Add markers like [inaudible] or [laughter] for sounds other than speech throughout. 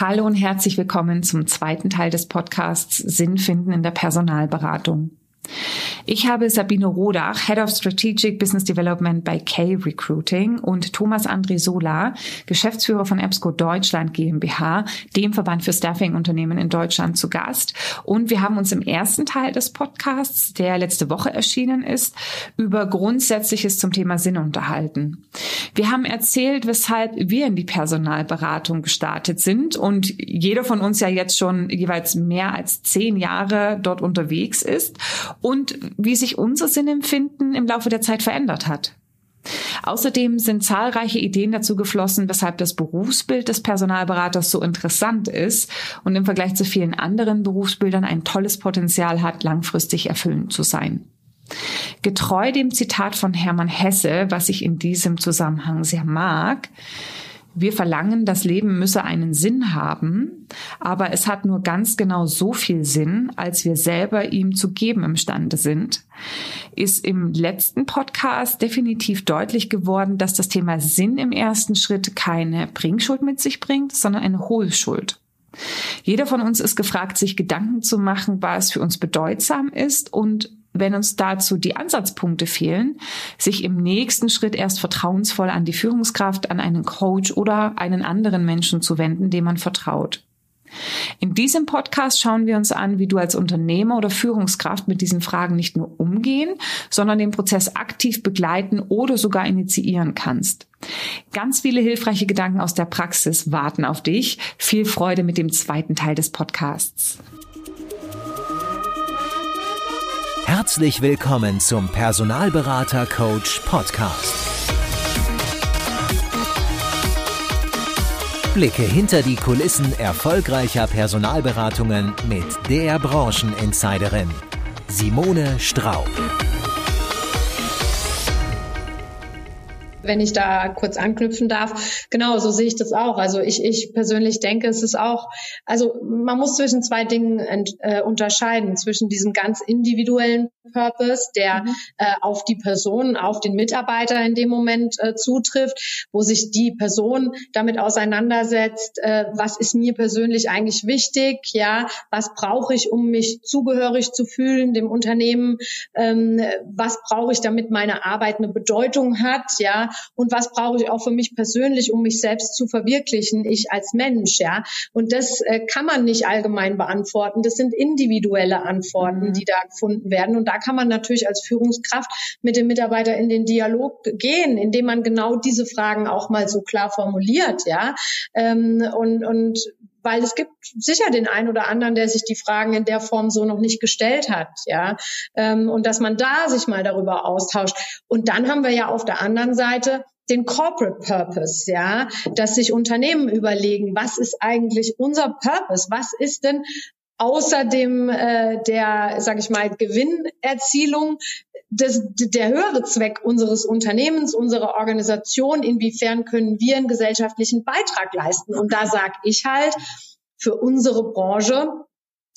Hallo und herzlich willkommen zum zweiten Teil des Podcasts Sinn finden in der Personalberatung. Ich habe Sabine Rodach, Head of Strategic Business Development bei K Recruiting und Thomas André Sola, Geschäftsführer von EBSCO Deutschland GmbH, dem Verband für Staffing-Unternehmen in Deutschland, zu Gast. Und wir haben uns im ersten Teil des Podcasts, der letzte Woche erschienen ist, über Grundsätzliches zum Thema Sinn unterhalten. Wir haben erzählt, weshalb wir in die Personalberatung gestartet sind und jeder von uns ja jetzt schon jeweils mehr als zehn Jahre dort unterwegs ist und wie sich unser Sinnempfinden im Laufe der Zeit verändert hat. Außerdem sind zahlreiche Ideen dazu geflossen, weshalb das Berufsbild des Personalberaters so interessant ist und im Vergleich zu vielen anderen Berufsbildern ein tolles Potenzial hat, langfristig erfüllend zu sein. Getreu dem Zitat von Hermann Hesse, was ich in diesem Zusammenhang sehr mag, wir verlangen, das Leben müsse einen Sinn haben, aber es hat nur ganz genau so viel Sinn, als wir selber ihm zu geben imstande sind, ist im letzten Podcast definitiv deutlich geworden, dass das Thema Sinn im ersten Schritt keine Bringschuld mit sich bringt, sondern eine Hohlschuld. Jeder von uns ist gefragt, sich Gedanken zu machen, was für uns bedeutsam ist und wenn uns dazu die Ansatzpunkte fehlen, sich im nächsten Schritt erst vertrauensvoll an die Führungskraft, an einen Coach oder einen anderen Menschen zu wenden, dem man vertraut. In diesem Podcast schauen wir uns an, wie du als Unternehmer oder Führungskraft mit diesen Fragen nicht nur umgehen, sondern den Prozess aktiv begleiten oder sogar initiieren kannst. Ganz viele hilfreiche Gedanken aus der Praxis warten auf dich. Viel Freude mit dem zweiten Teil des Podcasts. Herzlich willkommen zum Personalberater Coach Podcast. Blicke hinter die Kulissen erfolgreicher Personalberatungen mit der Brancheninsiderin Simone Straub. wenn ich da kurz anknüpfen darf. Genau, so sehe ich das auch. Also ich, ich persönlich denke, es ist auch, also man muss zwischen zwei Dingen ent, äh, unterscheiden, zwischen diesem ganz individuellen Purpose, der mhm. äh, auf die Person, auf den Mitarbeiter in dem Moment äh, zutrifft, wo sich die Person damit auseinandersetzt, äh, was ist mir persönlich eigentlich wichtig, ja, was brauche ich, um mich zugehörig zu fühlen dem Unternehmen, ähm, was brauche ich, damit meine Arbeit eine Bedeutung hat, ja, und was brauche ich auch für mich persönlich, um mich selbst zu verwirklichen, ich als Mensch, ja. Und das äh, kann man nicht allgemein beantworten. Das sind individuelle Antworten, mhm. die da gefunden werden. Und da kann man natürlich als Führungskraft mit dem Mitarbeiter in den Dialog gehen, indem man genau diese Fragen auch mal so klar formuliert, ja. Ähm, und, und weil es gibt sicher den einen oder anderen, der sich die Fragen in der Form so noch nicht gestellt hat, ja, ähm, und dass man da sich mal darüber austauscht. Und dann haben wir ja auf der anderen Seite den Corporate Purpose, ja, dass sich Unternehmen überlegen, was ist eigentlich unser Purpose? Was ist denn außerdem äh, der, sage ich mal, Gewinnerzielung das, der höhere Zweck unseres Unternehmens, unserer Organisation, inwiefern können wir einen gesellschaftlichen Beitrag leisten? Und da sage ich halt, für unsere Branche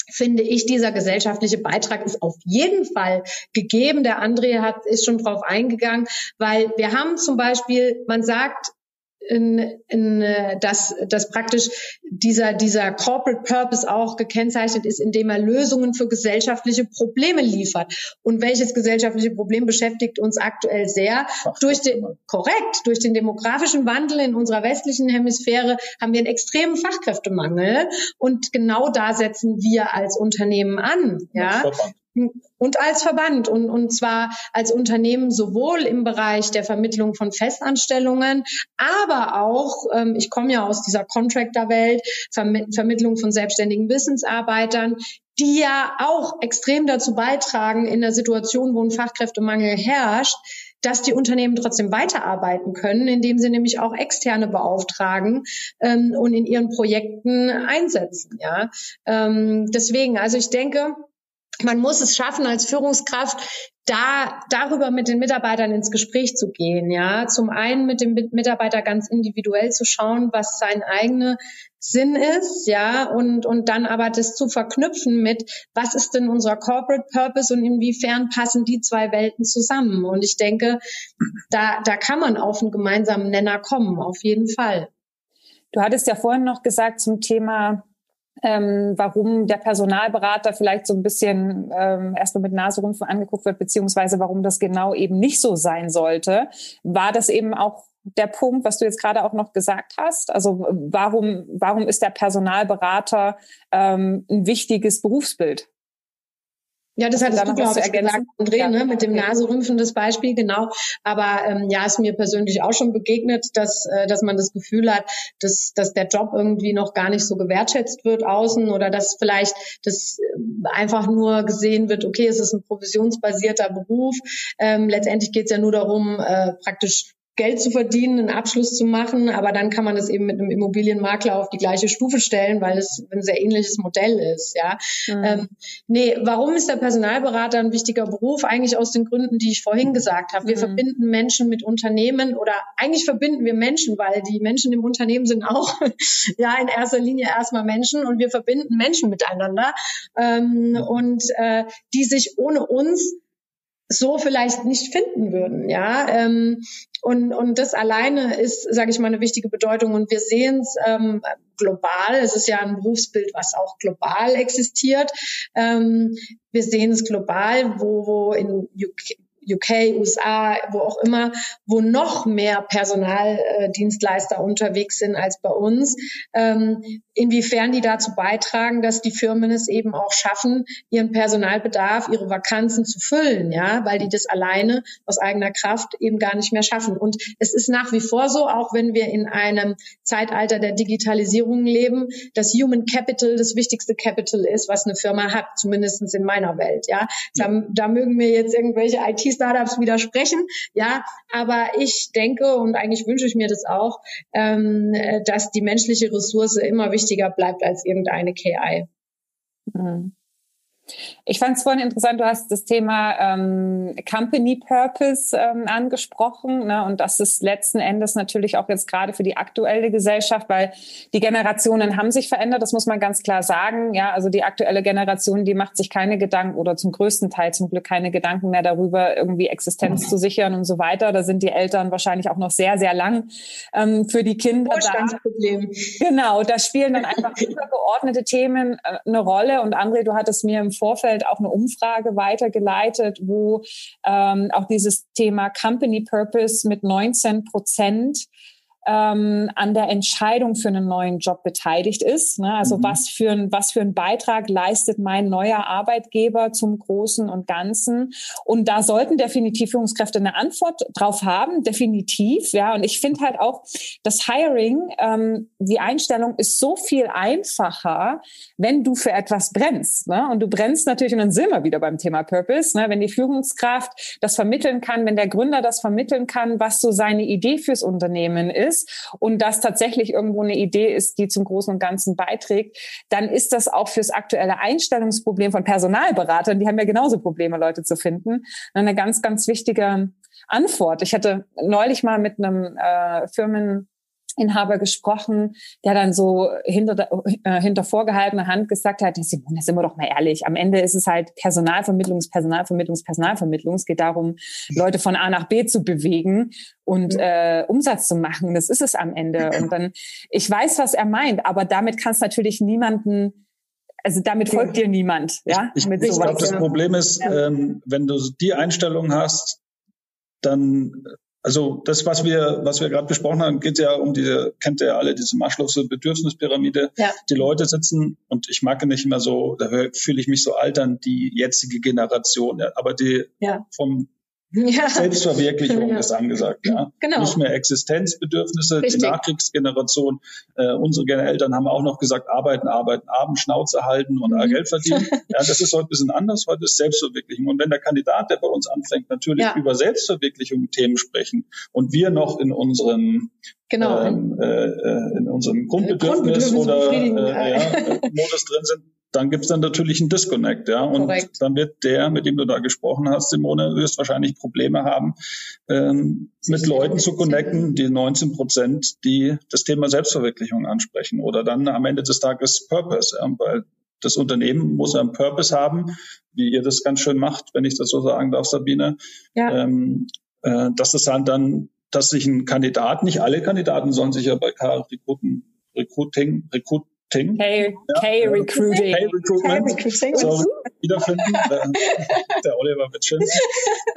finde ich, dieser gesellschaftliche Beitrag ist auf jeden Fall gegeben. Der André hat, ist schon drauf eingegangen, weil wir haben zum Beispiel, man sagt, in, in, äh, dass, dass praktisch dieser, dieser Corporate Purpose auch gekennzeichnet ist, indem er Lösungen für gesellschaftliche Probleme liefert. Und welches gesellschaftliche Problem beschäftigt uns aktuell sehr? Durch den, korrekt, durch den demografischen Wandel in unserer westlichen Hemisphäre haben wir einen extremen Fachkräftemangel. Und genau da setzen wir als Unternehmen an. Ja, und als Verband und, und zwar als Unternehmen sowohl im Bereich der Vermittlung von Festanstellungen, aber auch, ähm, ich komme ja aus dieser Contractor-Welt, Verm Vermittlung von selbstständigen Wissensarbeitern, die ja auch extrem dazu beitragen in der Situation, wo ein Fachkräftemangel herrscht, dass die Unternehmen trotzdem weiterarbeiten können, indem sie nämlich auch externe beauftragen ähm, und in ihren Projekten einsetzen. Ja, ähm, deswegen, also ich denke, man muss es schaffen, als Führungskraft da darüber mit den Mitarbeitern ins Gespräch zu gehen. Ja, zum einen mit dem Mitarbeiter ganz individuell zu schauen, was sein eigener Sinn ist, ja, und und dann aber das zu verknüpfen mit, was ist denn unser Corporate Purpose und inwiefern passen die zwei Welten zusammen? Und ich denke, da da kann man auf einen gemeinsamen Nenner kommen, auf jeden Fall. Du hattest ja vorhin noch gesagt zum Thema ähm, warum der Personalberater vielleicht so ein bisschen ähm, erstmal mit Naserümpfen angeguckt wird, beziehungsweise warum das genau eben nicht so sein sollte. War das eben auch der Punkt, was du jetzt gerade auch noch gesagt hast? Also warum, warum ist der Personalberater ähm, ein wichtiges Berufsbild? Ja, das hattest du, glaube ich, gesagt, André, ja. ne, mit dem Naserümpfen das Beispiel, genau. Aber ähm, ja, ist mir persönlich auch schon begegnet, dass, äh, dass man das Gefühl hat, dass, dass der Job irgendwie noch gar nicht so gewertschätzt wird außen oder dass vielleicht das äh, einfach nur gesehen wird, okay, es ist ein provisionsbasierter Beruf. Ähm, letztendlich geht es ja nur darum, äh, praktisch Geld zu verdienen, einen Abschluss zu machen, aber dann kann man das eben mit einem Immobilienmakler auf die gleiche Stufe stellen, weil es ein sehr ähnliches Modell ist. Ja, mhm. ähm, nee, warum ist der Personalberater ein wichtiger Beruf? Eigentlich aus den Gründen, die ich vorhin gesagt habe. Wir mhm. verbinden Menschen mit Unternehmen oder eigentlich verbinden wir Menschen, weil die Menschen im Unternehmen sind auch [laughs] ja in erster Linie erstmal Menschen und wir verbinden Menschen miteinander ähm, und äh, die sich ohne uns so vielleicht nicht finden würden. Ja, ähm, und, und das alleine ist, sage ich mal, eine wichtige Bedeutung. Und wir sehen es ähm, global. Es ist ja ein Berufsbild, was auch global existiert. Ähm, wir sehen es global, wo, wo in UK, UK, USA, wo auch immer, wo noch mehr Personaldienstleister unterwegs sind als bei uns, ähm, inwiefern die dazu beitragen, dass die Firmen es eben auch schaffen, ihren Personalbedarf, ihre Vakanzen zu füllen, ja, weil die das alleine aus eigener Kraft eben gar nicht mehr schaffen. Und es ist nach wie vor so, auch wenn wir in einem Zeitalter der Digitalisierung leben, dass Human Capital das wichtigste Capital ist, was eine Firma hat, zumindestens in meiner Welt, ja. Da, da mögen mir jetzt irgendwelche IT-Startups widersprechen, ja, aber ich denke und eigentlich wünsche ich mir das auch, ähm, dass die menschliche Ressource immer wichtiger wichtiger bleibt als irgendeine KI. Mhm. Ich fand es vorhin interessant, du hast das Thema ähm, Company Purpose ähm, angesprochen. Ne? Und das ist letzten Endes natürlich auch jetzt gerade für die aktuelle Gesellschaft, weil die Generationen haben sich verändert, das muss man ganz klar sagen. Ja, also die aktuelle Generation, die macht sich keine Gedanken oder zum größten Teil zum Glück keine Gedanken mehr darüber, irgendwie Existenz zu sichern und so weiter. Da sind die Eltern wahrscheinlich auch noch sehr, sehr lang ähm, für die Kinder da. Genau, da spielen dann einfach [laughs] übergeordnete Themen äh, eine Rolle. Und André, du hattest mir im Vorfeld auch eine Umfrage weitergeleitet, wo ähm, auch dieses Thema Company Purpose mit 19 Prozent ähm, an der Entscheidung für einen neuen Job beteiligt ist. Ne? Also mhm. was für ein was für ein Beitrag leistet mein neuer Arbeitgeber zum Großen und Ganzen? Und da sollten definitiv Führungskräfte eine Antwort drauf haben, definitiv. Ja, und ich finde halt auch, das Hiring, ähm, die Einstellung ist so viel einfacher, wenn du für etwas brennst. Ne? Und du brennst natürlich, und dann sind wir wieder beim Thema Purpose, ne? wenn die Führungskraft das vermitteln kann, wenn der Gründer das vermitteln kann, was so seine Idee fürs Unternehmen ist ist und das tatsächlich irgendwo eine Idee ist, die zum Großen und Ganzen beiträgt, dann ist das auch fürs aktuelle Einstellungsproblem von Personalberatern, die haben ja genauso Probleme, Leute zu finden, eine ganz, ganz wichtige Antwort. Ich hatte neulich mal mit einem äh, Firmen Inhaber gesprochen, der dann so hinter, äh, hinter vorgehaltener Hand gesagt hat, Simone, sind wir doch mal ehrlich, am Ende ist es halt Personalvermittlungs, Personalvermittlungs, Personalvermittlung. Es geht darum, Leute von A nach B zu bewegen und äh, Umsatz zu machen. Das ist es am Ende. Und dann, ich weiß, was er meint, aber damit kannst natürlich niemanden also damit folgt dir niemand, ja? Ich, ich, ich glaube, das Problem ist, ähm, wenn du die Einstellung hast, dann also das, was wir, was wir gerade besprochen haben, geht ja um diese, kennt ihr ja alle, diese Maschlose Bedürfnispyramide. Ja. Die Leute sitzen, und ich mag nicht immer so, da fühle ich mich so altern, die jetzige Generation, aber die ja. vom ja. Selbstverwirklichung ja. ist angesagt. Ja. Genau. Nicht mehr Existenzbedürfnisse. Richtig. Die Nachkriegsgeneration, äh, unsere Eltern haben auch noch gesagt, arbeiten, arbeiten, abend, Schnauze halten und mhm. Geld verdienen. [laughs] ja, das ist heute ein bisschen anders. Heute ist Selbstverwirklichung. Und wenn der Kandidat, der bei uns anfängt, natürlich ja. über Selbstverwirklichung Themen sprechen und wir noch in unserem genau. ähm, äh, äh in unserem Grundbedürfnis, Grundbedürfnis oder äh, ja, Modus drin sind, dann gibt's dann natürlich einen Disconnect, ja. Und Korrekt. dann wird der, mit dem du da gesprochen hast, Simone, wirst wahrscheinlich Probleme haben, ähm, mit Leuten zu connecten, die 19 Prozent, die das Thema Selbstverwirklichung ansprechen oder dann am Ende des Tages Purpose, ja, weil das Unternehmen muss einen Purpose haben, wie ihr das ganz schön macht, wenn ich das so sagen darf, Sabine. Ja. Ähm, äh, dass das dann, dann, dass sich ein Kandidat, nicht alle Kandidaten sollen sich ja bei Recruiten Recruiting, Recruit, K, K Recruiting. K Recruitment. So, [laughs] wiederfinden. der Oliver wird schön.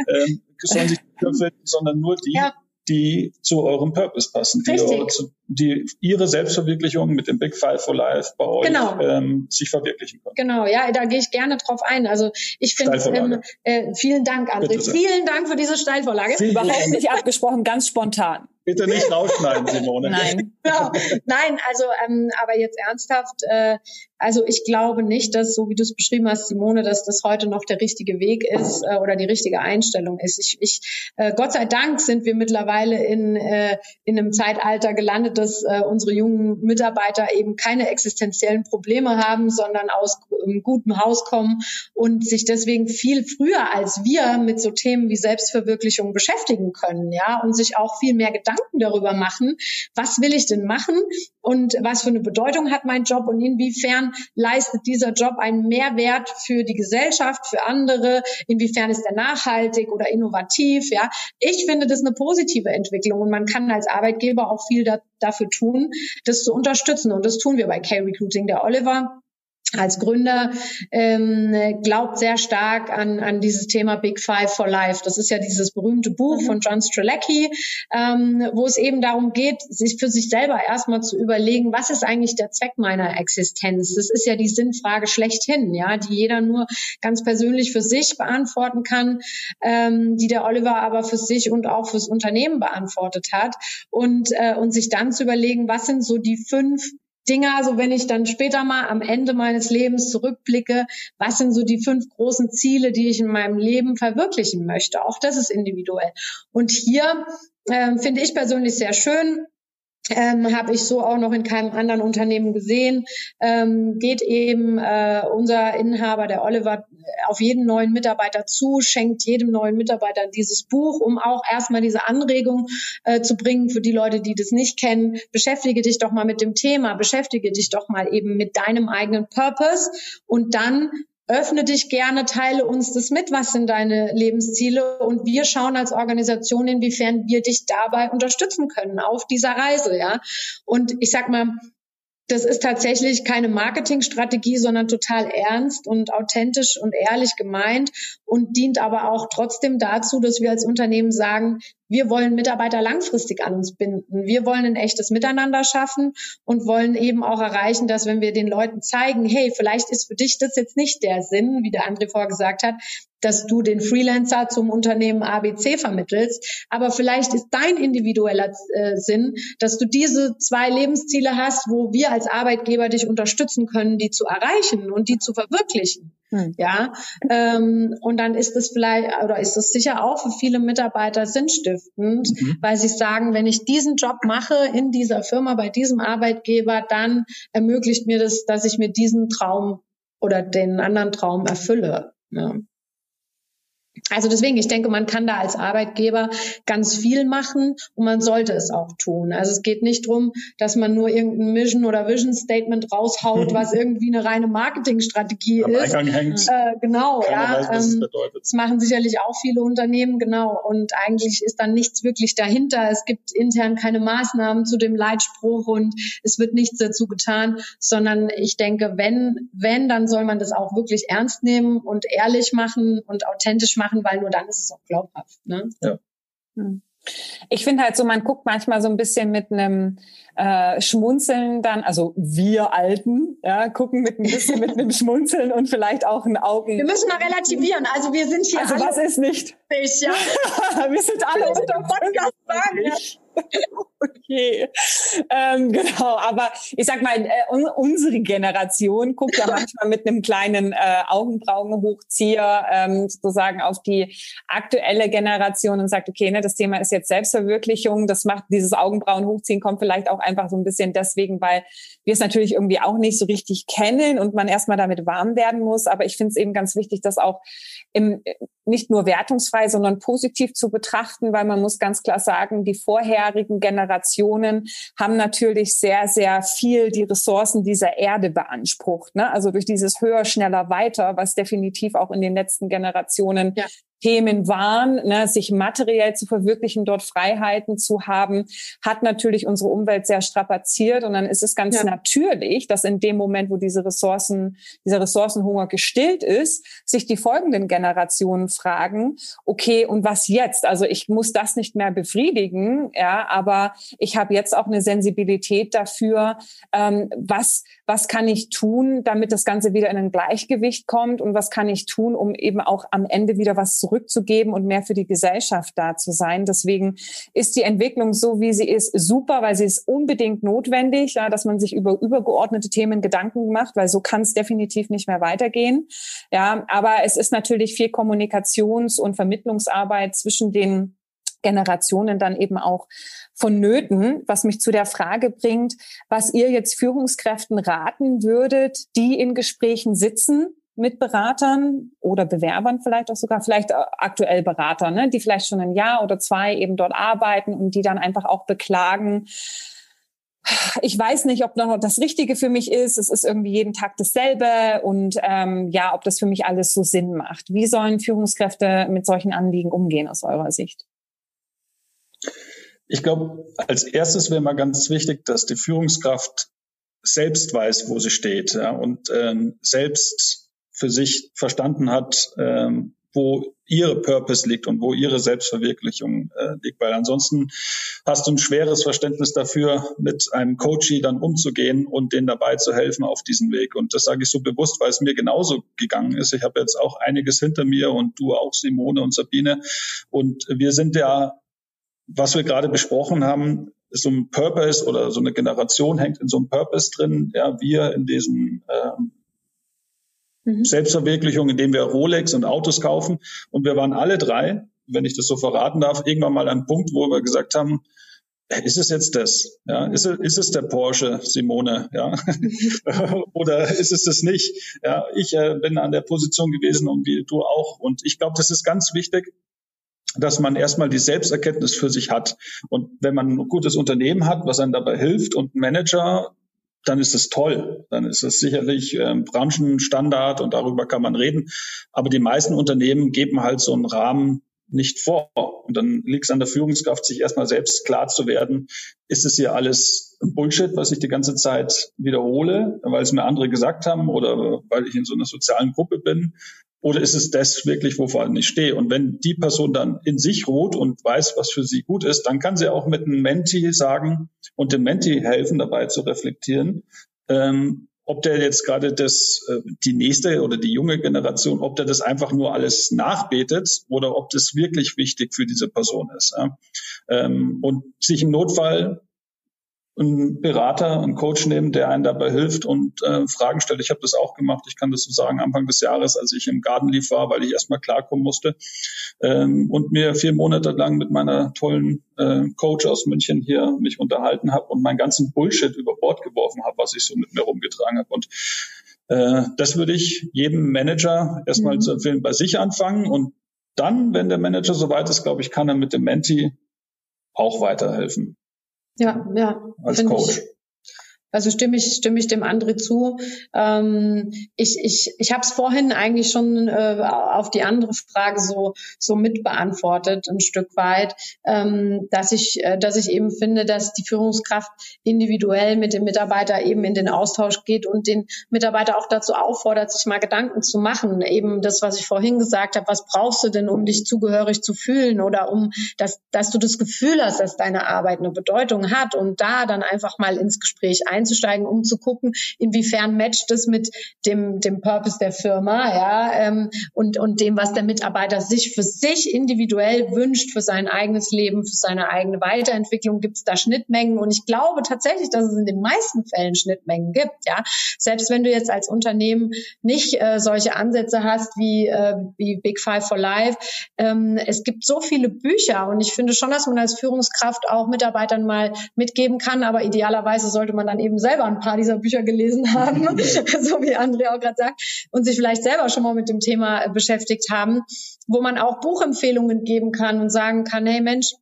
Ähm, sollen sich nicht finden, sondern nur die, ja die zu eurem Purpose passen, die, eure, die, ihre Selbstverwirklichung mit dem Big Five for Life bei euch genau. ähm, sich verwirklichen können. Genau, ja, da gehe ich gerne drauf ein. Also ich finde, ähm, äh, vielen Dank, André. Vielen Dank für diese Steilvorlage. Überhaupt nicht abgesprochen, ganz spontan. Bitte nicht rausschneiden, Simone. Nein. Genau. Nein, also ähm, aber jetzt ernsthaft, äh, also ich glaube nicht, dass, so wie du es beschrieben hast, Simone, dass das heute noch der richtige Weg ist äh, oder die richtige Einstellung ist. Ich, ich äh, Gott sei Dank sind wir mittlerweile in, äh, in einem Zeitalter gelandet, dass äh, unsere jungen Mitarbeiter eben keine existenziellen Probleme haben, sondern aus einem guten Haus kommen und sich deswegen viel früher als wir mit so Themen wie Selbstverwirklichung beschäftigen können, ja, und sich auch viel mehr Gedanken darüber machen, was will ich denn machen und was für eine Bedeutung hat mein Job und inwiefern leistet dieser Job einen Mehrwert für die Gesellschaft, für andere, inwiefern ist er nachhaltig oder innovativ, ja. Ich finde das eine positive Entwicklung und man kann als Arbeitgeber auch viel da, dafür tun, das zu unterstützen und das tun wir bei K-Recruiting. Der Oliver als Gründer ähm, glaubt sehr stark an, an dieses Thema Big Five for Life. Das ist ja dieses berühmte Buch mhm. von John Strelacki, ähm, wo es eben darum geht, sich für sich selber erstmal zu überlegen, was ist eigentlich der Zweck meiner Existenz? Das ist ja die Sinnfrage schlechthin, ja, die jeder nur ganz persönlich für sich beantworten kann, ähm, die der Oliver aber für sich und auch fürs Unternehmen beantwortet hat und äh, und sich dann zu überlegen, was sind so die fünf Dinger, so wenn ich dann später mal am Ende meines Lebens zurückblicke, was sind so die fünf großen Ziele, die ich in meinem Leben verwirklichen möchte. Auch das ist individuell. Und hier äh, finde ich persönlich sehr schön, ähm, habe ich so auch noch in keinem anderen Unternehmen gesehen, ähm, geht eben äh, unser Inhaber, der Oliver, auf jeden neuen Mitarbeiter zu, schenkt jedem neuen Mitarbeiter dieses Buch, um auch erstmal diese Anregung äh, zu bringen für die Leute, die das nicht kennen. Beschäftige dich doch mal mit dem Thema, beschäftige dich doch mal eben mit deinem eigenen Purpose. Und dann öffne dich gerne, teile uns das mit, was sind deine Lebensziele und wir schauen als Organisation, inwiefern wir dich dabei unterstützen können auf dieser Reise, ja. Und ich sag mal, das ist tatsächlich keine Marketingstrategie, sondern total ernst und authentisch und ehrlich gemeint und dient aber auch trotzdem dazu, dass wir als Unternehmen sagen, wir wollen Mitarbeiter langfristig an uns binden. Wir wollen ein echtes Miteinander schaffen und wollen eben auch erreichen, dass wenn wir den Leuten zeigen, hey, vielleicht ist für dich das jetzt nicht der Sinn, wie der André vorher gesagt hat, dass du den Freelancer zum Unternehmen ABC vermittelst. Aber vielleicht ist dein individueller äh, Sinn, dass du diese zwei Lebensziele hast, wo wir als Arbeitgeber dich unterstützen können, die zu erreichen und die zu verwirklichen. Hm. Ja, ähm, und dann ist es vielleicht oder ist es sicher auch für viele Mitarbeiter sinnstiftend, mhm. weil sie sagen, wenn ich diesen Job mache in dieser Firma bei diesem Arbeitgeber, dann ermöglicht mir das, dass ich mir diesen Traum oder den anderen Traum erfülle. Ja. Also deswegen, ich denke, man kann da als Arbeitgeber ganz viel machen und man sollte es auch tun. Also es geht nicht drum, dass man nur irgendein Mission oder Vision Statement raushaut, [laughs] was irgendwie eine reine Marketingstrategie Am ist. Eingang hängt. Äh, genau, Keiner ja. Weiß, ähm, das machen sicherlich auch viele Unternehmen, genau. Und eigentlich ist dann nichts wirklich dahinter. Es gibt intern keine Maßnahmen zu dem Leitspruch und es wird nichts dazu getan, sondern ich denke, wenn, wenn, dann soll man das auch wirklich ernst nehmen und ehrlich machen und authentisch machen machen, weil nur dann ist es auch glaubhaft. Ne? Ja. Hm. Ich finde halt so, man guckt manchmal so ein bisschen mit einem äh, Schmunzeln dann, also wir Alten, ja, gucken mit ein bisschen mit einem [laughs] Schmunzeln und vielleicht auch ein Augen. Wir müssen mal relativieren. Also wir sind hier also alle. was ist nicht? Ich, ja. [laughs] wir sind alle unter Podcast sagen. [laughs] okay. Ähm, genau, aber ich sag mal, äh, unsere Generation guckt ja manchmal mit einem kleinen äh, Augenbrauenhochzieher ähm, sozusagen auf die aktuelle Generation und sagt, okay, ne, das Thema ist jetzt Selbstverwirklichung. Das macht dieses Augenbrauenhochziehen kommt vielleicht auch einfach so ein bisschen deswegen, weil wir es natürlich irgendwie auch nicht so richtig kennen und man erstmal damit warm werden muss. Aber ich finde es eben ganz wichtig, dass auch im, nicht nur wertungsfrei, sondern positiv zu betrachten, weil man muss ganz klar sagen, die vorherigen Generationen haben natürlich sehr, sehr viel die Ressourcen dieser Erde beansprucht. Ne? Also durch dieses höher, schneller, weiter, was definitiv auch in den letzten Generationen ja Themen waren, ne, sich materiell zu verwirklichen, dort Freiheiten zu haben, hat natürlich unsere Umwelt sehr strapaziert. Und dann ist es ganz ja. natürlich, dass in dem Moment, wo diese Ressourcen, dieser Ressourcenhunger gestillt ist, sich die folgenden Generationen fragen, okay, und was jetzt? Also ich muss das nicht mehr befriedigen, ja, aber ich habe jetzt auch eine Sensibilität dafür, ähm, was, was kann ich tun, damit das Ganze wieder in ein Gleichgewicht kommt und was kann ich tun, um eben auch am Ende wieder was zurückzugeben und mehr für die Gesellschaft da zu sein. Deswegen ist die Entwicklung so, wie sie ist, super, weil sie ist unbedingt notwendig, ja, dass man sich über übergeordnete Themen Gedanken macht, weil so kann es definitiv nicht mehr weitergehen. Ja, aber es ist natürlich viel Kommunikations- und Vermittlungsarbeit zwischen den Generationen dann eben auch vonnöten, was mich zu der Frage bringt, was ihr jetzt Führungskräften raten würdet, die in Gesprächen sitzen mit Beratern oder Bewerbern vielleicht auch sogar, vielleicht aktuell Berater, ne, die vielleicht schon ein Jahr oder zwei eben dort arbeiten und die dann einfach auch beklagen, ich weiß nicht, ob noch das Richtige für mich ist. Es ist irgendwie jeden Tag dasselbe und ähm, ja, ob das für mich alles so Sinn macht. Wie sollen Führungskräfte mit solchen Anliegen umgehen aus eurer Sicht? Ich glaube, als erstes wäre mal ganz wichtig, dass die Führungskraft selbst weiß, wo sie steht ja, und ähm, selbst für sich verstanden hat, ähm, wo ihre Purpose liegt und wo ihre Selbstverwirklichung äh, liegt. Weil ansonsten hast du ein schweres Verständnis dafür, mit einem Coachie dann umzugehen und denen dabei zu helfen auf diesem Weg. Und das sage ich so bewusst, weil es mir genauso gegangen ist. Ich habe jetzt auch einiges hinter mir und du auch, Simone und Sabine. Und wir sind ja, was wir gerade besprochen haben, so ein Purpose oder so eine Generation hängt in so einem Purpose drin. Ja, wir in diesem ähm, Mhm. Selbstverwirklichung, indem wir Rolex und Autos kaufen. Und wir waren alle drei, wenn ich das so verraten darf, irgendwann mal an einem Punkt, wo wir gesagt haben, ist es jetzt das? Ja, ist es, ist es der Porsche, Simone? Ja, [laughs] oder ist es das nicht? Ja, ich äh, bin an der Position gewesen und wie du auch. Und ich glaube, das ist ganz wichtig, dass man erstmal die Selbsterkenntnis für sich hat. Und wenn man ein gutes Unternehmen hat, was einem dabei hilft und ein Manager, dann ist es toll. Dann ist es sicherlich ähm, Branchenstandard und darüber kann man reden. Aber die meisten Unternehmen geben halt so einen Rahmen nicht vor. Und dann liegt es an der Führungskraft, sich erstmal selbst klar zu werden, ist es hier alles Bullshit, was ich die ganze Zeit wiederhole, weil es mir andere gesagt haben oder weil ich in so einer sozialen Gruppe bin oder ist es das wirklich, wovon ich stehe? Und wenn die Person dann in sich ruht und weiß, was für sie gut ist, dann kann sie auch mit einem Menti sagen und dem Menti helfen, dabei zu reflektieren, ähm, ob der jetzt gerade das, äh, die nächste oder die junge Generation, ob der das einfach nur alles nachbetet oder ob das wirklich wichtig für diese Person ist. Ja? Ähm, und sich im Notfall einen Berater, einen Coach nehmen, der einen dabei hilft und äh, Fragen stellt. Ich habe das auch gemacht. Ich kann das so sagen, Anfang des Jahres, als ich im Gartenlief war, weil ich erstmal klarkommen musste ähm, und mir vier Monate lang mit meiner tollen äh, Coach aus München hier mich unterhalten habe und meinen ganzen Bullshit über Bord geworfen habe, was ich so mit mir rumgetragen habe. Und äh, das würde ich jedem Manager erstmal mhm. zu empfehlen, bei sich anfangen und dann, wenn der Manager soweit ist, glaube ich, kann er mit dem Menti auch weiterhelfen. Ja, ja. Als Coach. Ich, also stimme ich, stimme ich dem André zu. Ähm, ich ich, ich habe es vorhin eigentlich schon äh, auf die andere Frage so, so mit beantwortet, ein Stück weit, ähm, dass, ich, äh, dass ich eben finde, dass die Führungskraft individuell mit dem Mitarbeiter eben in den Austausch geht und den Mitarbeiter auch dazu auffordert, sich mal Gedanken zu machen. Eben das, was ich vorhin gesagt habe, was brauchst du denn, um dich zugehörig zu fühlen oder um, dass, dass du das Gefühl hast, dass deine Arbeit eine Bedeutung hat und da dann einfach mal ins Gespräch ein einzusteigen, um zu gucken, inwiefern matcht es mit dem, dem Purpose der Firma, ja, ähm, und, und dem, was der Mitarbeiter sich für sich individuell wünscht, für sein eigenes Leben, für seine eigene Weiterentwicklung, gibt es da Schnittmengen. Und ich glaube tatsächlich, dass es in den meisten Fällen Schnittmengen gibt, ja. Selbst wenn du jetzt als Unternehmen nicht äh, solche Ansätze hast wie, äh, wie Big Five for Life, ähm, es gibt so viele Bücher und ich finde schon, dass man als Führungskraft auch Mitarbeitern mal mitgeben kann, aber idealerweise sollte man dann eben eben selber ein paar dieser Bücher gelesen haben, [laughs] [laughs] so wie Andrea auch gerade sagt, und sich vielleicht selber schon mal mit dem Thema äh, beschäftigt haben, wo man auch Buchempfehlungen geben kann und sagen kann, hey Mensch,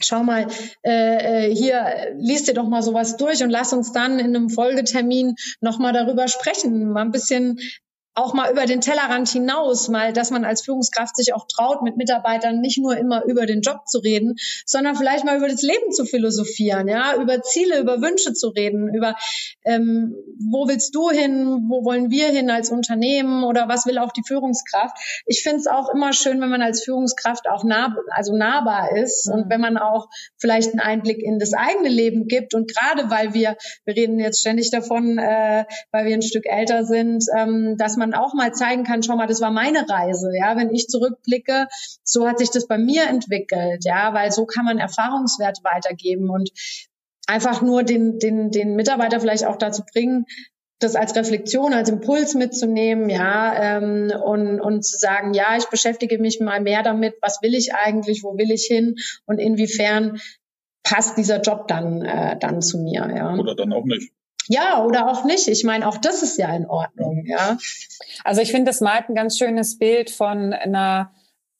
schau mal, äh, äh hier, liest dir doch mal sowas durch und lass uns dann in einem Folgetermin nochmal darüber sprechen, mal ein bisschen auch mal über den Tellerrand hinaus, mal, dass man als Führungskraft sich auch traut, mit Mitarbeitern nicht nur immer über den Job zu reden, sondern vielleicht mal über das Leben zu philosophieren, ja, über Ziele, über Wünsche zu reden, über ähm, wo willst du hin, wo wollen wir hin als Unternehmen oder was will auch die Führungskraft. Ich finde es auch immer schön, wenn man als Führungskraft auch nah, also nahbar ist mhm. und wenn man auch vielleicht einen Einblick in das eigene Leben gibt und gerade weil wir, wir reden jetzt ständig davon, äh, weil wir ein Stück älter sind, ähm, dass man auch mal zeigen kann, schau mal, das war meine Reise, ja, wenn ich zurückblicke, so hat sich das bei mir entwickelt, ja, weil so kann man Erfahrungswerte weitergeben und einfach nur den, den, den Mitarbeiter vielleicht auch dazu bringen, das als Reflexion, als Impuls mitzunehmen, ja, ähm, und, und zu sagen, ja, ich beschäftige mich mal mehr damit, was will ich eigentlich, wo will ich hin und inwiefern passt dieser Job dann, äh, dann zu mir, ja. Oder dann auch nicht. Ja, oder auch nicht. Ich meine, auch das ist ja in Ordnung, ja. Also ich finde, das malt ein ganz schönes Bild von einer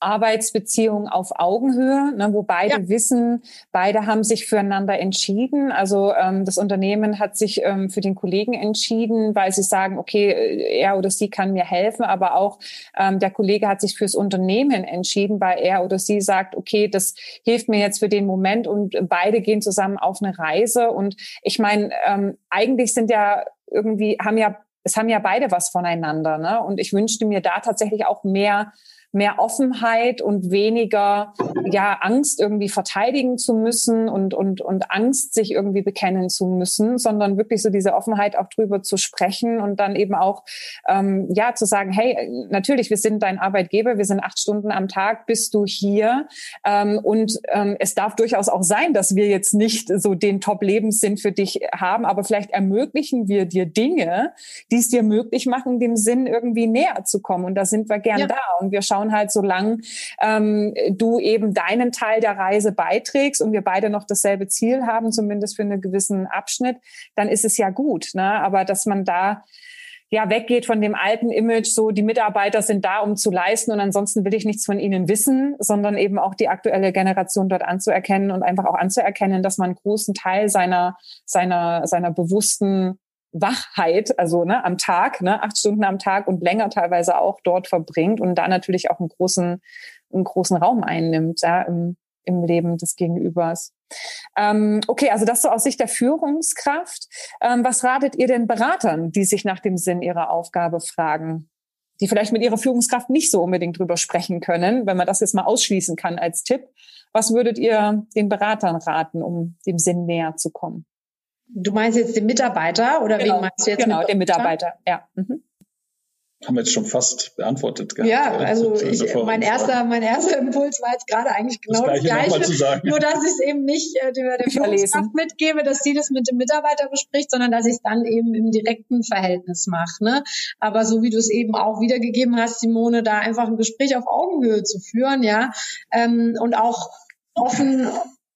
Arbeitsbeziehung auf Augenhöhe, ne, wo beide ja. wissen, beide haben sich füreinander entschieden. Also ähm, das Unternehmen hat sich ähm, für den Kollegen entschieden, weil sie sagen, okay, äh, er oder sie kann mir helfen, aber auch ähm, der Kollege hat sich fürs Unternehmen entschieden, weil er oder sie sagt, okay, das hilft mir jetzt für den Moment und beide gehen zusammen auf eine Reise. Und ich meine, ähm, eigentlich sind ja irgendwie, haben ja, es haben ja beide was voneinander. Ne? Und ich wünschte mir da tatsächlich auch mehr mehr Offenheit und weniger ja Angst irgendwie verteidigen zu müssen und und und Angst sich irgendwie bekennen zu müssen, sondern wirklich so diese Offenheit auch drüber zu sprechen und dann eben auch ähm, ja zu sagen, hey, natürlich, wir sind dein Arbeitgeber, wir sind acht Stunden am Tag, bist du hier ähm, und ähm, es darf durchaus auch sein, dass wir jetzt nicht so den Top-Lebenssinn für dich haben, aber vielleicht ermöglichen wir dir Dinge, die es dir möglich machen, dem Sinn irgendwie näher zu kommen und da sind wir gern ja. da und wir schauen schauen halt, solange ähm, du eben deinen Teil der Reise beiträgst und wir beide noch dasselbe Ziel haben, zumindest für einen gewissen Abschnitt, dann ist es ja gut. Ne? Aber dass man da ja weggeht von dem alten Image, so die Mitarbeiter sind da, um zu leisten und ansonsten will ich nichts von ihnen wissen, sondern eben auch die aktuelle Generation dort anzuerkennen und einfach auch anzuerkennen, dass man einen großen Teil seiner seiner seiner bewussten Wachheit, also ne, am Tag, ne, acht Stunden am Tag und länger teilweise auch dort verbringt und da natürlich auch einen großen, einen großen Raum einnimmt ja, im, im Leben des Gegenübers. Ähm, okay, also das so aus Sicht der Führungskraft. Ähm, was ratet ihr denn Beratern, die sich nach dem Sinn ihrer Aufgabe fragen? die vielleicht mit ihrer Führungskraft nicht so unbedingt drüber sprechen können, wenn man das jetzt mal ausschließen kann als Tipp. Was würdet ihr den Beratern raten, um dem Sinn näher zu kommen? Du meinst jetzt den Mitarbeiter oder genau, wen meinst du jetzt? Genau, den Mitarbeiter, ja. Mhm. Haben wir jetzt schon fast beantwortet. Gehabt, ja, also ich, mein erster, mein erster Impuls war jetzt gerade eigentlich genau das Gleiche, das Gleiche nur dass ich es eben nicht äh, der, der Führungskraft mitgebe, dass sie das mit dem Mitarbeiter bespricht, sondern dass ich es dann eben im direkten Verhältnis mache. Ne? Aber so wie du es eben auch wiedergegeben hast, Simone, da einfach ein Gespräch auf Augenhöhe zu führen, ja, ähm, und auch offen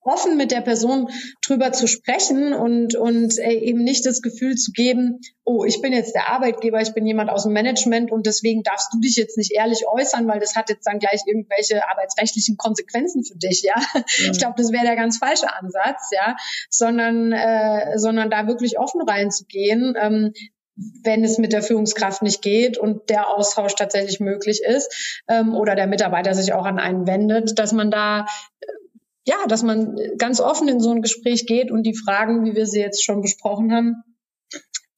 offen mit der Person drüber zu sprechen und, und äh, eben nicht das Gefühl zu geben, oh, ich bin jetzt der Arbeitgeber, ich bin jemand aus dem Management und deswegen darfst du dich jetzt nicht ehrlich äußern, weil das hat jetzt dann gleich irgendwelche arbeitsrechtlichen Konsequenzen für dich, ja. Mhm. Ich glaube, das wäre der ganz falsche Ansatz, ja, sondern, äh, sondern da wirklich offen reinzugehen. Ähm, wenn es mit der Führungskraft nicht geht und der Austausch tatsächlich möglich ist ähm, oder der Mitarbeiter sich auch an einen wendet, dass man da ja, dass man ganz offen in so ein Gespräch geht und die Fragen, wie wir sie jetzt schon besprochen haben,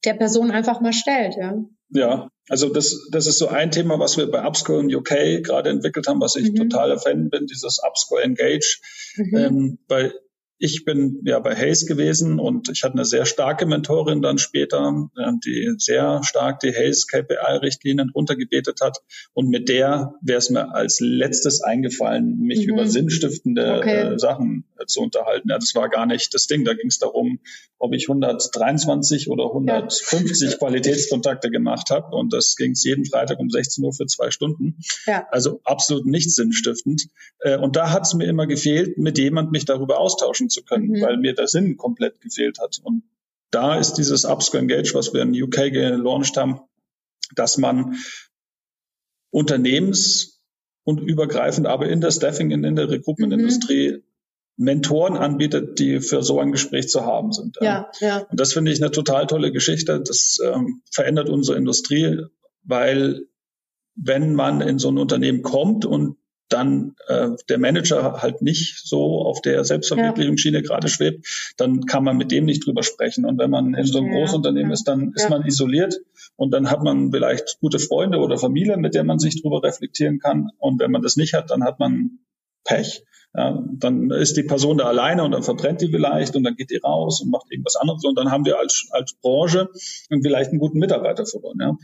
der Person einfach mal stellt, ja. Ja, also das, das ist so ein Thema, was wir bei Upscore in UK gerade entwickelt haben, was ich mhm. totaler Fan bin, dieses Upscore Engage. Mhm. Ähm, bei ich bin ja bei Hayes gewesen und ich hatte eine sehr starke Mentorin dann später, die sehr stark die Hayes KPI-Richtlinien runtergebetet hat. Und mit der wäre es mir als letztes eingefallen, mich mhm. über sinnstiftende okay. äh, Sachen äh, zu unterhalten. Ja, das war gar nicht das Ding. Da ging es darum, ob ich 123 oder 150 ja. Qualitätskontakte gemacht habe. Und das ging jeden Freitag um 16 Uhr für zwei Stunden. Ja. Also absolut nicht sinnstiftend. Äh, und da hat es mir immer gefehlt, mit jemand mich darüber austauschen zu können, mhm. weil mir der Sinn komplett gefehlt hat. Und da ist dieses Upskill Engage, was wir in UK gelauncht haben, dass man Unternehmens- und übergreifend, aber in der Staffing, in, in der Recruitment-Industrie mhm. Mentoren anbietet, die für so ein Gespräch zu haben sind. Ja, ja. Und das finde ich eine total tolle Geschichte. Das ähm, verändert unsere Industrie weil wenn man in so ein Unternehmen kommt und dann äh, der Manager halt nicht so auf der Selbstverwirklichungsschiene ja. gerade schwebt, dann kann man mit dem nicht drüber sprechen. Und wenn man in so einem ja. Großunternehmen ist, dann ist man isoliert und dann hat man vielleicht gute Freunde oder Familie, mit der man sich drüber reflektieren kann. Und wenn man das nicht hat, dann hat man Pech. Ja, dann ist die Person da alleine und dann verbrennt die vielleicht und dann geht die raus und macht irgendwas anderes und dann haben wir als, als Branche vielleicht einen guten Mitarbeiter verloren. Ja.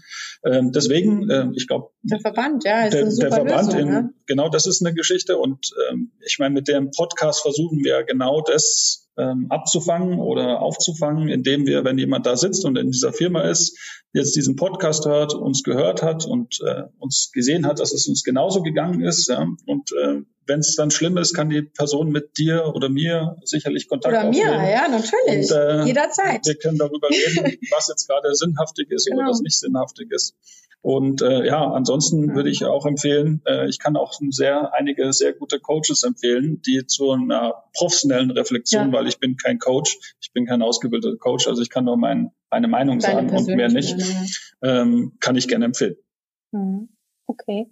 Ähm, deswegen, äh, ich glaube, der Verband, ja, ist der, eine super der Verband, Lösung, in, ne? genau, das ist eine Geschichte und ähm, ich meine, mit dem Podcast versuchen wir genau das ähm, abzufangen oder aufzufangen, indem wir, wenn jemand da sitzt und in dieser Firma ist, jetzt diesen Podcast hört, uns gehört hat und äh, uns gesehen hat, dass es uns genauso gegangen ist. Ja, und äh, wenn es dann schlimm ist, kann die Person mit dir oder mir sicherlich Kontakt oder aufnehmen. Oder mir, ja, natürlich. Und, äh, Jederzeit. Wir können darüber reden, [laughs] was jetzt gerade sinnhaftig ist genau. oder was nicht sinnhaftig ist. Und äh, ja, ansonsten würde ich auch empfehlen, äh, ich kann auch sehr einige sehr gute Coaches empfehlen, die zu einer professionellen Reflexion, ja. weil ich bin kein Coach, ich bin kein ausgebildeter Coach, also ich kann nur mein, meine Meinung Deine sagen und mehr nicht, ähm, kann ich gerne empfehlen. Mhm. Okay.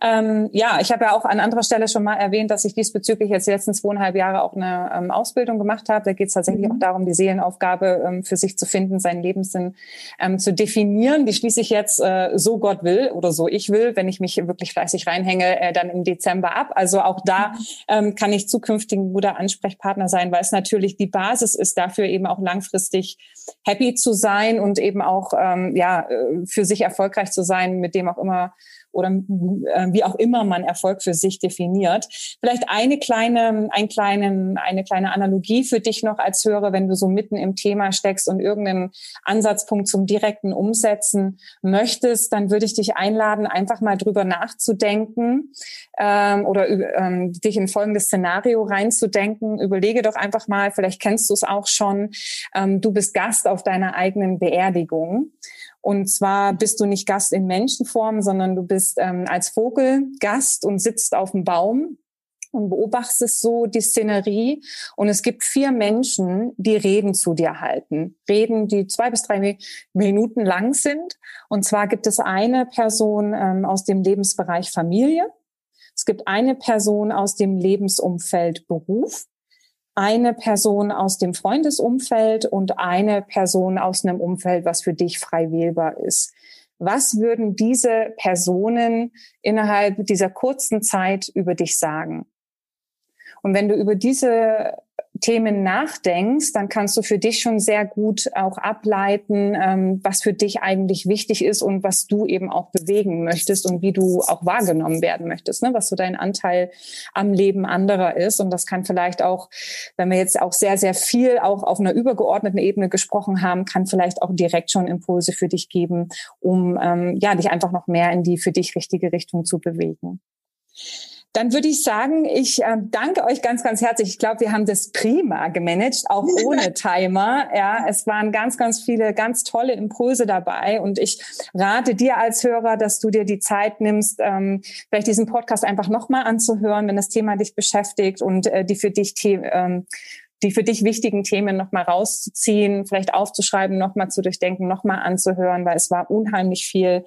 Ähm, ja, ich habe ja auch an anderer Stelle schon mal erwähnt, dass ich diesbezüglich jetzt die letzten zweieinhalb Jahre auch eine ähm, Ausbildung gemacht habe. Da geht es tatsächlich mhm. auch darum, die Seelenaufgabe ähm, für sich zu finden, seinen Lebenssinn ähm, zu definieren. Die schließe ich jetzt äh, so Gott will oder so ich will, wenn ich mich wirklich fleißig reinhänge, äh, dann im Dezember ab. Also auch da mhm. ähm, kann ich zukünftig ein guter Ansprechpartner sein, weil es natürlich die Basis ist, dafür eben auch langfristig happy zu sein und eben auch ähm, ja äh, für sich erfolgreich zu sein, mit dem auch immer oder äh, wie auch immer man Erfolg für sich definiert. Vielleicht eine kleine, ein kleinen, eine kleine Analogie für dich noch als Hörer, wenn du so mitten im Thema steckst und irgendeinen Ansatzpunkt zum direkten Umsetzen möchtest, dann würde ich dich einladen, einfach mal drüber nachzudenken ähm, oder ähm, dich in folgendes Szenario reinzudenken. Überlege doch einfach mal, vielleicht kennst du es auch schon, ähm, du bist Gast auf deiner eigenen Beerdigung. Und zwar bist du nicht Gast in Menschenform, sondern du bist ähm, als Vogel Gast und sitzt auf dem Baum und beobachtest so die Szenerie. Und es gibt vier Menschen, die Reden zu dir halten. Reden, die zwei bis drei Minuten lang sind. Und zwar gibt es eine Person ähm, aus dem Lebensbereich Familie. Es gibt eine Person aus dem Lebensumfeld Beruf eine Person aus dem Freundesumfeld und eine Person aus einem Umfeld, was für dich frei wählbar ist. Was würden diese Personen innerhalb dieser kurzen Zeit über dich sagen? Und wenn du über diese Themen nachdenkst, dann kannst du für dich schon sehr gut auch ableiten, ähm, was für dich eigentlich wichtig ist und was du eben auch bewegen möchtest und wie du auch wahrgenommen werden möchtest, ne? was so dein Anteil am Leben anderer ist. Und das kann vielleicht auch, wenn wir jetzt auch sehr, sehr viel auch auf einer übergeordneten Ebene gesprochen haben, kann vielleicht auch direkt schon Impulse für dich geben, um ähm, ja dich einfach noch mehr in die für dich richtige Richtung zu bewegen. Dann würde ich sagen, ich äh, danke euch ganz, ganz herzlich. Ich glaube, wir haben das prima gemanagt, auch [laughs] ohne Timer. Ja, es waren ganz, ganz viele ganz tolle Impulse dabei. Und ich rate dir als Hörer, dass du dir die Zeit nimmst, ähm, vielleicht diesen Podcast einfach nochmal anzuhören, wenn das Thema dich beschäftigt und äh, die für dich ähm, die für dich wichtigen Themen nochmal rauszuziehen, vielleicht aufzuschreiben, nochmal zu durchdenken, nochmal anzuhören, weil es war unheimlich viel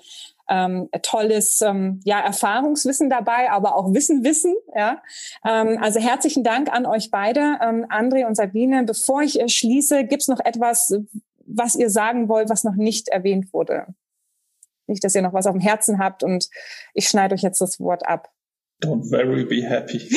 ähm, tolles ähm, ja, Erfahrungswissen dabei, aber auch Wissen, Wissen. Ja? Ähm, also herzlichen Dank an euch beide, ähm, André und Sabine. Bevor ich äh, schließe, gibt's noch etwas, was ihr sagen wollt, was noch nicht erwähnt wurde? Nicht, dass ihr noch was auf dem Herzen habt und ich schneide euch jetzt das Wort ab. Don't very be happy. [laughs]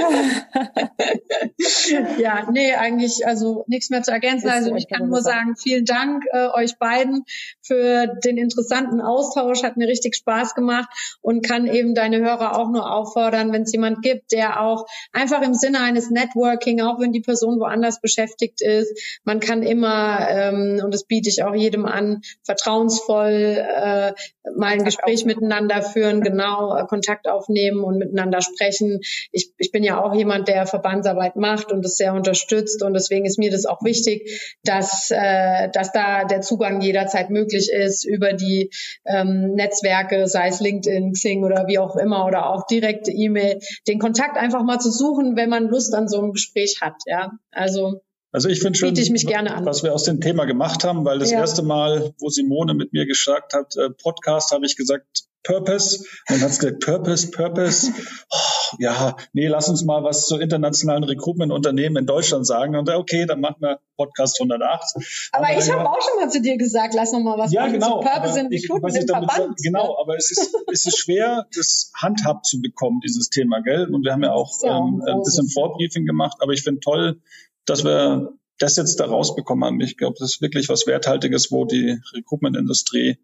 [laughs] ja, nee, eigentlich also nichts mehr zu ergänzen. Also ich kann nur sagen, vielen Dank äh, euch beiden für den interessanten Austausch. Hat mir richtig Spaß gemacht und kann eben deine Hörer auch nur auffordern, wenn es jemand gibt, der auch einfach im Sinne eines Networking, auch wenn die Person woanders beschäftigt ist, man kann immer, ähm, und das biete ich auch jedem an, vertrauensvoll äh, mal ein Gespräch miteinander führen, genau, äh, Kontakt aufnehmen und miteinander sprechen. Ich, ich bin ja auch jemand, der Verbandsarbeit macht und das sehr unterstützt und deswegen ist mir das auch wichtig, dass, äh, dass da der Zugang jederzeit möglich ist über die ähm, Netzwerke, sei es LinkedIn, Xing oder wie auch immer oder auch direkte E-Mail, den Kontakt einfach mal zu suchen, wenn man Lust an so einem Gespräch hat. Ja, also Also ich finde schön, ich mich gerne an. was wir aus dem Thema gemacht haben, weil das ja. erste Mal, wo Simone mit mir gesagt hat, äh, Podcast, habe ich gesagt, Purpose. Und dann hat gesagt, Purpose, Purpose. Oh, ja, nee, lass uns mal was zu internationalen Recruitment-Unternehmen in Deutschland sagen. Und okay, dann machen wir Podcast 108. Aber, aber ich habe auch schon mal zu dir gesagt, lass noch mal was ja, genau, zu Purpose in Recruitment ich, im Verband. Genau, aber es ist, es ist schwer, das handhabt zu bekommen, dieses Thema, gell? Und wir haben ja auch ja, ähm, ein bisschen Vorbriefing gemacht. Aber ich finde toll, dass wir das jetzt da rausbekommen haben. Ich glaube, das ist wirklich was Werthaltiges, wo die Recruitment-Industrie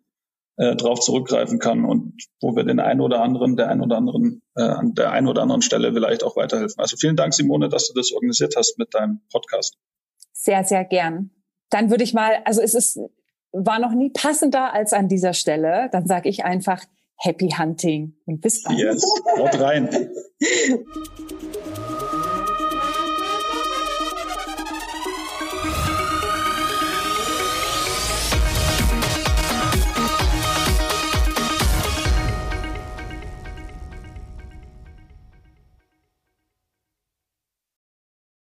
äh, drauf zurückgreifen kann und wo wir den einen oder anderen, der einen oder anderen, äh, an der einen oder anderen Stelle vielleicht auch weiterhelfen. Also vielen Dank, Simone, dass du das organisiert hast mit deinem Podcast. Sehr, sehr gern. Dann würde ich mal, also es ist, war noch nie passender als an dieser Stelle. Dann sage ich einfach Happy Hunting und bis bald. Yes, haut rein. [laughs]